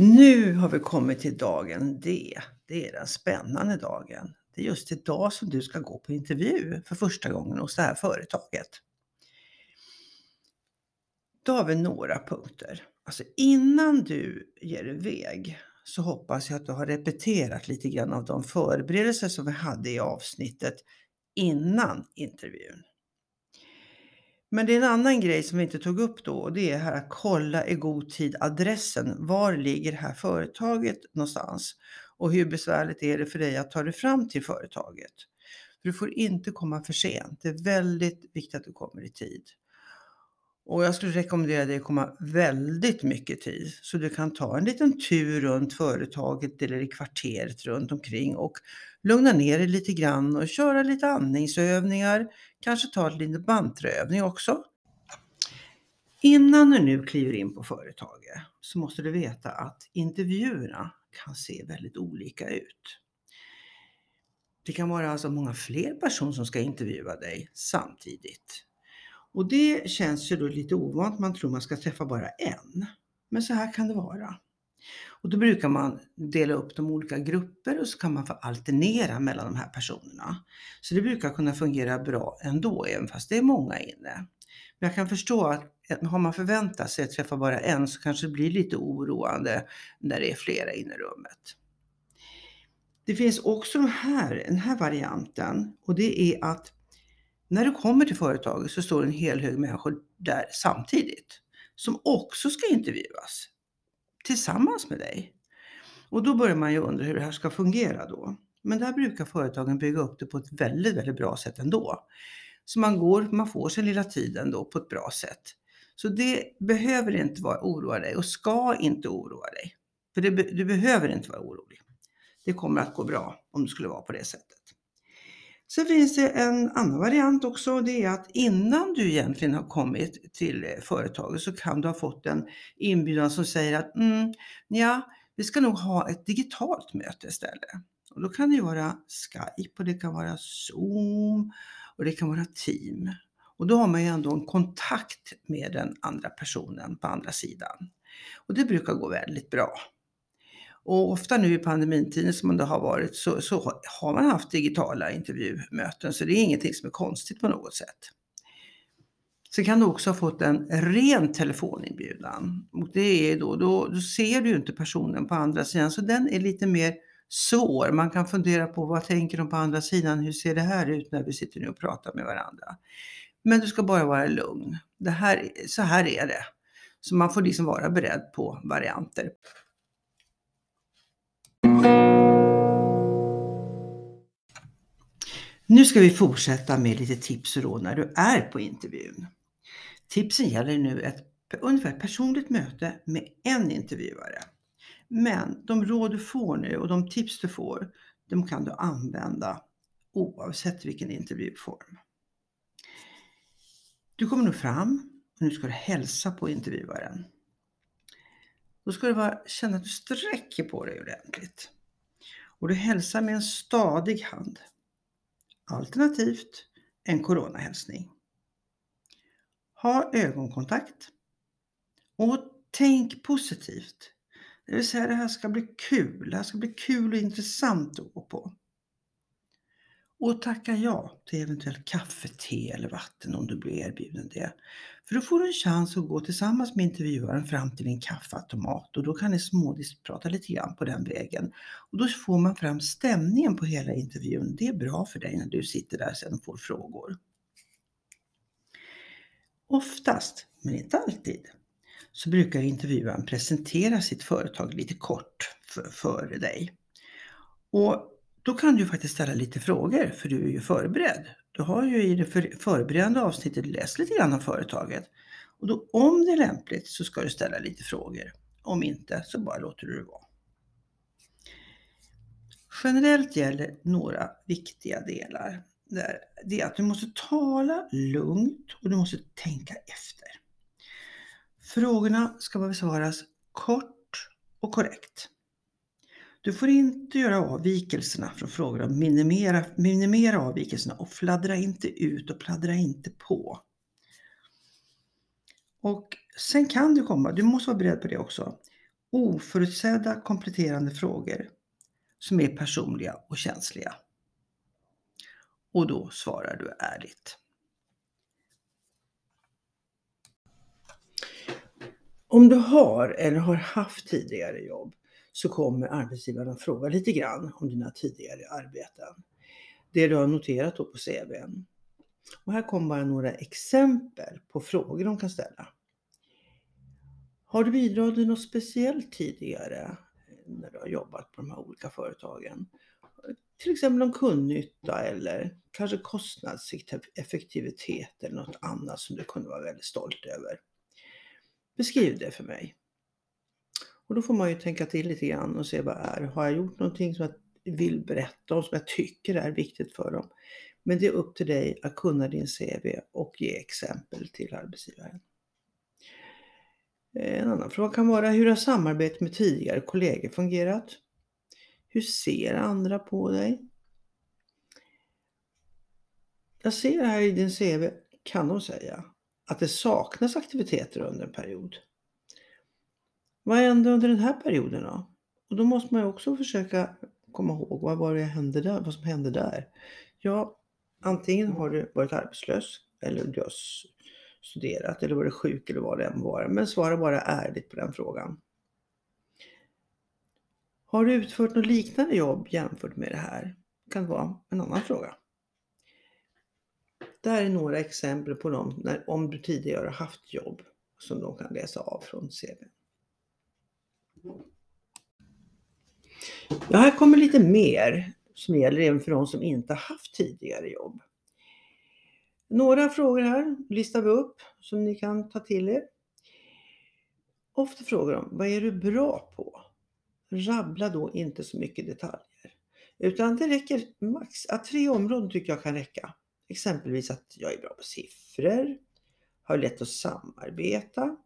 Nu har vi kommit till dagen D. Det är den spännande dagen. Det är just idag som du ska gå på intervju för första gången hos det här företaget. Då har vi några punkter. Alltså innan du ger iväg så hoppas jag att du har repeterat lite grann av de förberedelser som vi hade i avsnittet innan intervjun. Men det är en annan grej som vi inte tog upp då och det är här att kolla i god tid adressen. Var ligger det här företaget någonstans? Och hur besvärligt är det för dig att ta dig fram till företaget? För du får inte komma för sent. Det är väldigt viktigt att du kommer i tid. Och jag skulle rekommendera dig att komma väldigt mycket tid så du kan ta en liten tur runt företaget eller i kvarteret runt omkring och lugna ner dig lite grann och köra lite andningsövningar, kanske ta en liten bantraövning också. Innan du nu kliver in på företaget så måste du veta att intervjuerna kan se väldigt olika ut. Det kan vara alltså många fler personer som ska intervjua dig samtidigt. Och det känns ju då lite ovant, man tror man ska träffa bara en. Men så här kan det vara. Och då brukar man dela upp de olika grupper och så kan man få alternera mellan de här personerna. Så det brukar kunna fungera bra ändå, även fast det är många inne. Men jag kan förstå att har man förväntat sig att träffa bara en så kanske det blir lite oroande när det är flera inne i rummet. Det finns också här, den här varianten och det är att när du kommer till företaget så står en hel hög människor där samtidigt som också ska intervjuas tillsammans med dig. Och då börjar man ju undra hur det här ska fungera då. Men där brukar företagen bygga upp det på ett väldigt, väldigt bra sätt ändå. Så man går, man får sin lilla tid ändå på ett bra sätt. Så det behöver inte vara oroa dig och ska inte oroa dig. För det, du behöver inte vara orolig. Det kommer att gå bra om det skulle vara på det sättet. Sen finns det en annan variant också. Det är att innan du egentligen har kommit till företaget så kan du ha fått en inbjudan som säger att mm, ja, vi ska nog ha ett digitalt möte istället. Och då kan det vara Skype och det kan vara Zoom och det kan vara Team. Och då har man ju ändå en kontakt med den andra personen på andra sidan. Och det brukar gå väldigt bra. Och ofta nu i pandemitiden som det har varit så, så har man haft digitala intervjumöten så det är ingenting som är konstigt på något sätt. Sen kan du också ha fått en ren telefoninbjudan. Och det är då, då, då ser du inte personen på andra sidan så den är lite mer svår. Man kan fundera på vad tänker de på andra sidan? Hur ser det här ut när vi sitter nu och pratar med varandra? Men du ska bara vara lugn. Det här, så här är det. Så man får liksom vara beredd på varianter. Nu ska vi fortsätta med lite tips och råd när du är på intervjun. Tipsen gäller nu ett ungefär personligt möte med en intervjuare. Men de råd du får nu och de tips du får, de kan du använda oavsett vilken intervjuform. Du kommer nu fram och nu ska du hälsa på intervjuaren. Då ska du bara känna att du sträcker på dig ordentligt. Och du hälsar med en stadig hand. Alternativt en coronahälsning. Ha ögonkontakt. Och tänk positivt. Det vill säga det här ska bli kul. Det här ska bli kul och intressant att gå på och tacka ja till eventuellt kaffe, te eller vatten om du blir erbjuden det. För då får du en chans att gå tillsammans med intervjuaren fram till en kaffeautomat och då kan ni smådiskprata lite grann på den vägen. Och då får man fram stämningen på hela intervjun. Det är bra för dig när du sitter där sen och får frågor. Oftast, men inte alltid, så brukar intervjuaren presentera sitt företag lite kort för, för dig. Och då kan du faktiskt ställa lite frågor för du är ju förberedd. Du har ju i det förberedande avsnittet läst lite grann om företaget. Och då, om det är lämpligt så ska du ställa lite frågor. Om inte så bara låter du det vara. Generellt gäller några viktiga delar. Det är att du måste tala lugnt och du måste tänka efter. Frågorna ska besvaras kort och korrekt. Du får inte göra avvikelserna från frågorna, minimera, minimera avvikelserna och fladdra inte ut och pladdra inte på. Och sen kan du komma, du måste vara beredd på det också, oförutsedda kompletterande frågor som är personliga och känsliga. Och då svarar du ärligt. Om du har eller har haft tidigare jobb så kommer arbetsgivaren att fråga lite grann om dina tidigare arbeten. Det du har noterat då på CVn. Och här kommer bara några exempel på frågor de kan ställa. Har du bidragit något speciellt tidigare när du har jobbat på de här olika företagen? Till exempel om kundnytta eller kanske kostnadseffektivitet eller något annat som du kunde vara väldigt stolt över. Beskriv det för mig. Och då får man ju tänka till lite grann och se vad är Har jag gjort någonting som jag vill berätta om, som jag tycker är viktigt för dem? Men det är upp till dig att kunna din CV och ge exempel till arbetsgivaren. En annan fråga kan vara hur har samarbetet med tidigare kollegor fungerat? Hur ser andra på dig? Jag ser här i din CV, kan de säga, att det saknas aktiviteter under en period. Vad hände under den här perioden då? Och då måste man ju också försöka komma ihåg vad var det hände där, vad som hände där. Ja, antingen har du varit arbetslös eller du har studerat eller varit sjuk eller vad det än var. Men svara bara ärligt på den frågan. Har du utfört något liknande jobb jämfört med det här? Det kan vara en annan fråga. Det här är några exempel på dem när, om du tidigare har haft jobb som de kan läsa av från CV. Ja, här kommer lite mer som gäller även för de som inte haft tidigare jobb. Några frågor här listar vi upp som ni kan ta till er. Ofta frågar de, vad är du bra på? Rabbla då inte så mycket detaljer. Utan det räcker max, att tre områden tycker jag kan räcka. Exempelvis att jag är bra på siffror, har lätt att samarbeta,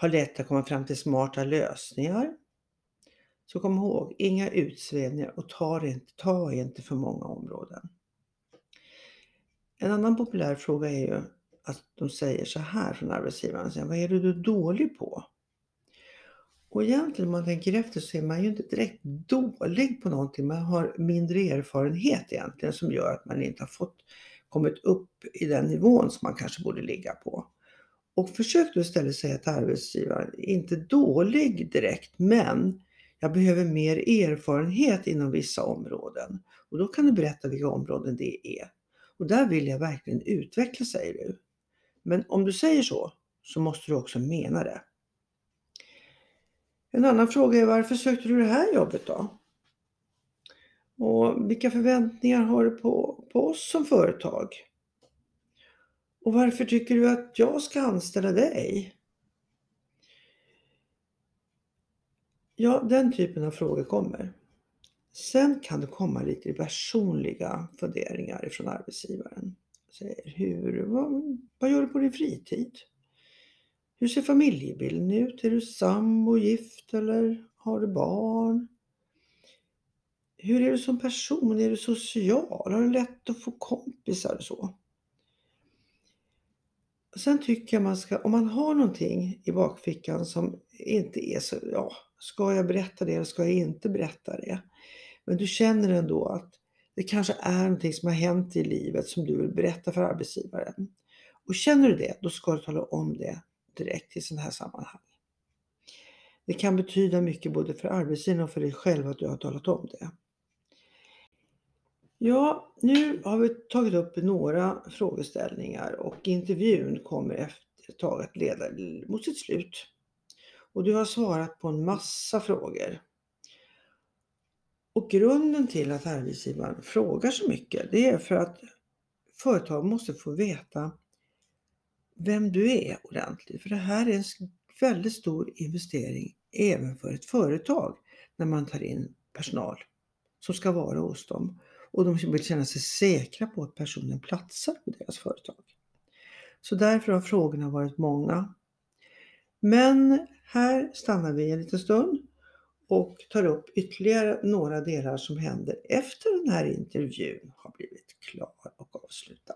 har lätt att komma fram till smarta lösningar. Så kom ihåg, inga utsvävningar och ta inte, ta inte för många områden. En annan populär fråga är ju att de säger så här från arbetsgivaren, vad är du dålig på? Och egentligen om man tänker efter så är man ju inte direkt dålig på någonting. Man har mindre erfarenhet egentligen som gör att man inte har fått kommit upp i den nivån som man kanske borde ligga på. Och försök då istället säga till arbetsgivaren, inte dålig direkt, men jag behöver mer erfarenhet inom vissa områden. Och då kan du berätta vilka områden det är. Och där vill jag verkligen utveckla, säger du. Men om du säger så, så måste du också mena det. En annan fråga är varför sökte du det här jobbet då? Och vilka förväntningar har du på, på oss som företag? Och varför tycker du att jag ska anställa dig? Ja, den typen av frågor kommer. Sen kan det komma lite personliga funderingar ifrån arbetsgivaren. Säger, hur, vad, vad gör du på din fritid? Hur ser familjebilden ut? Är du sambo, gift eller har du barn? Hur är du som person? Är du social? Har du lätt att få kompisar och så? Sen tycker jag man ska, om man har någonting i bakfickan som inte är så, ja, ska jag berätta det eller ska jag inte berätta det? Men du känner ändå att det kanske är någonting som har hänt i livet som du vill berätta för arbetsgivaren. Och känner du det, då ska du tala om det direkt i sådana här sammanhang. Det kan betyda mycket både för arbetsgivaren och för dig själv att du har talat om det. Ja, nu har vi tagit upp några frågeställningar och intervjun kommer efter ett tag att leda mot sitt slut. Och du har svarat på en massa frågor. Och grunden till att arbetsgivaren frågar så mycket, det är för att företag måste få veta vem du är ordentligt. För det här är en väldigt stor investering även för ett företag när man tar in personal som ska vara hos dem. Och de vill känna sig säkra på att personen platsar på deras företag. Så därför har frågorna varit många. Men här stannar vi en liten stund och tar upp ytterligare några delar som händer efter den här intervjun har blivit klar och avslutad.